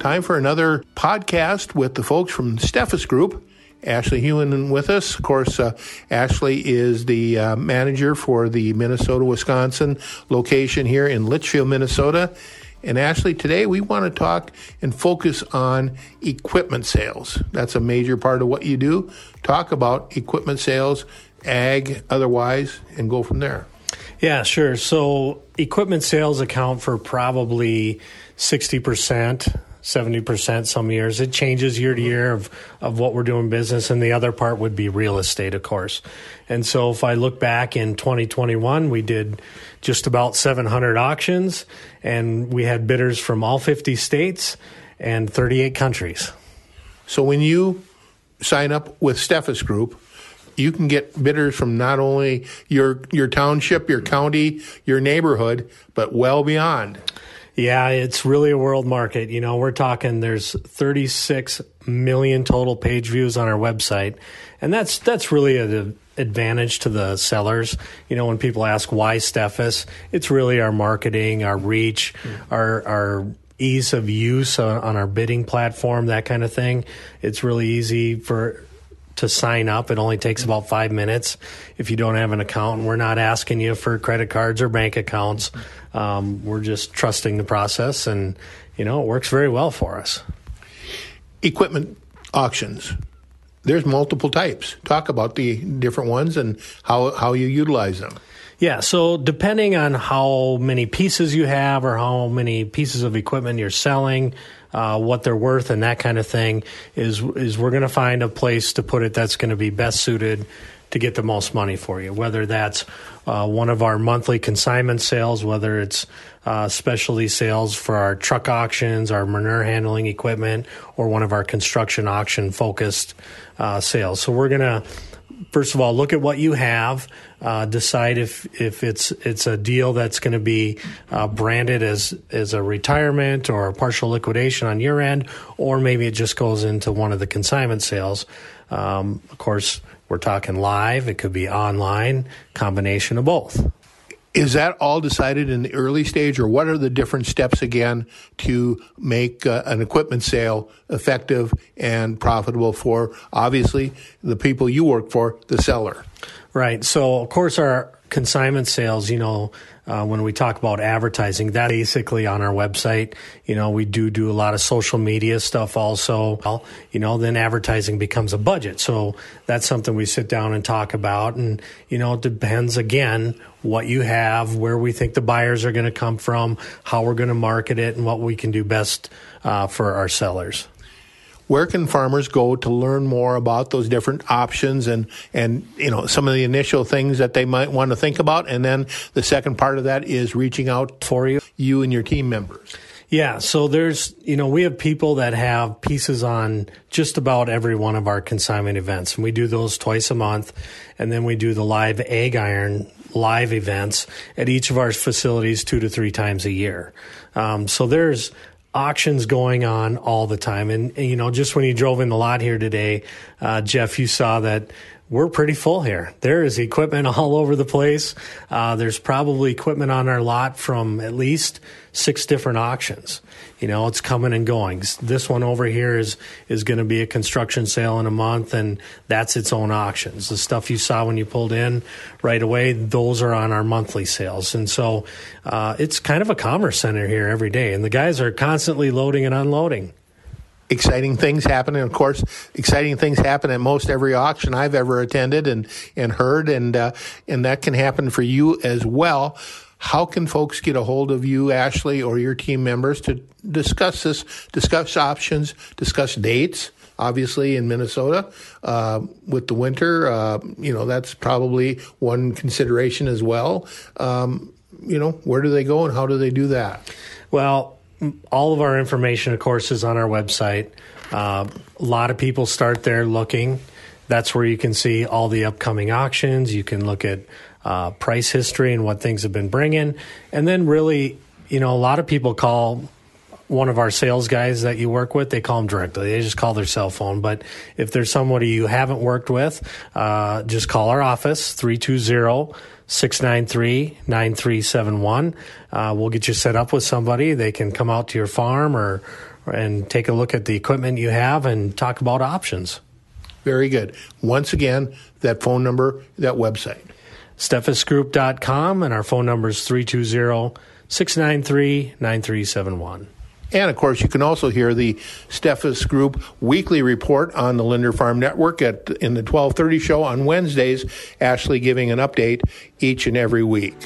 time for another podcast with the folks from Steffes Group. Ashley Huhn with us. Of course, uh, Ashley is the uh, manager for the Minnesota Wisconsin location here in Litchfield, Minnesota. And Ashley, today we want to talk and focus on equipment sales. That's a major part of what you do. Talk about equipment sales, ag, otherwise, and go from there. Yeah, sure. So equipment sales account for probably 60%, 70% some years. It changes year to year of, of what we're doing business, and the other part would be real estate, of course. And so if I look back in 2021, we did just about 700 auctions, and we had bidders from all 50 states and 38 countries. So when you sign up with Steffes Group, you can get bidders from not only your your township, your county, your neighborhood, but well beyond. Yeah, it's really a world market. You know, we're talking there's 36 million total page views on our website, and that's that's really an advantage to the sellers. You know, when people ask why Steffes, it's really our marketing, our reach, mm-hmm. our our ease of use on, on our bidding platform, that kind of thing. It's really easy for to sign up. It only takes about five minutes if you don't have an account. And We're not asking you for credit cards or bank accounts. Um, we're just trusting the process, and you know it works very well for us. Equipment auctions. There's multiple types. Talk about the different ones and how how you utilize them. Yeah, so depending on how many pieces you have or how many pieces of equipment you're selling, uh, what they're worth and that kind of thing is is we're going to find a place to put it that's going to be best suited to get the most money for you. Whether that's uh, one of our monthly consignment sales, whether it's uh, specialty sales for our truck auctions, our manure handling equipment, or one of our construction auction focused uh, sales. So we're going to first of all look at what you have uh, decide if if it's it's a deal that's going to be uh, branded as as a retirement or a partial liquidation on your end, or maybe it just goes into one of the consignment sales. Um, of course, we're talking live. It could be online, combination of both. Is that all decided in the early stage, or what are the different steps again to make uh, an equipment sale effective and profitable for obviously the people you work for, the seller? Right. So, of course, our consignment sales, you know, uh, when we talk about advertising, that basically on our website, you know, we do do a lot of social media stuff also. Well, you know, then advertising becomes a budget. So that's something we sit down and talk about. And, you know, it depends again what you have, where we think the buyers are going to come from, how we're going to market it, and what we can do best uh, for our sellers where can farmers go to learn more about those different options and and you know some of the initial things that they might want to think about and then the second part of that is reaching out for you you and your team members yeah, so there's, you know, we have people that have pieces on just about every one of our consignment events, and we do those twice a month. And then we do the live Ag Iron live events at each of our facilities two to three times a year. Um, so there's auctions going on all the time. And, and, you know, just when you drove in the lot here today, uh, Jeff, you saw that we're pretty full here. There is equipment all over the place. Uh, there's probably equipment on our lot from at least six different auctions. You know, it's coming and going. This one over here is is going to be a construction sale in a month, and that's its own auctions. The stuff you saw when you pulled in right away, those are on our monthly sales, and so uh, it's kind of a commerce center here every day, and the guys are constantly loading and unloading exciting things happen. And of course, exciting things happen at most every auction I've ever attended and, and heard. And, uh, and that can happen for you as well. How can folks get a hold of you, Ashley, or your team members to discuss this, discuss options, discuss dates? Obviously, in Minnesota, uh, with the winter, uh, you know that's probably one consideration as well. Um, you know, where do they go and how do they do that? Well, all of our information, of course, is on our website. Uh, a lot of people start there looking. That's where you can see all the upcoming auctions. You can look at uh, price history and what things have been bringing. And then, really, you know, a lot of people call one of our sales guys that you work with, they call them directly. They just call their cell phone. But if there's somebody you haven't worked with, uh, just call our office, 320 693 9371. Uh, we'll get you set up with somebody. They can come out to your farm or, and take a look at the equipment you have and talk about options. Very good. Once again, that phone number, that website. SteffesGroup.com, and our phone number is 320 693 9371. And of course, you can also hear the Steffes Group weekly report on the Linder Farm Network at in the 1230 show on Wednesdays. Ashley giving an update each and every week.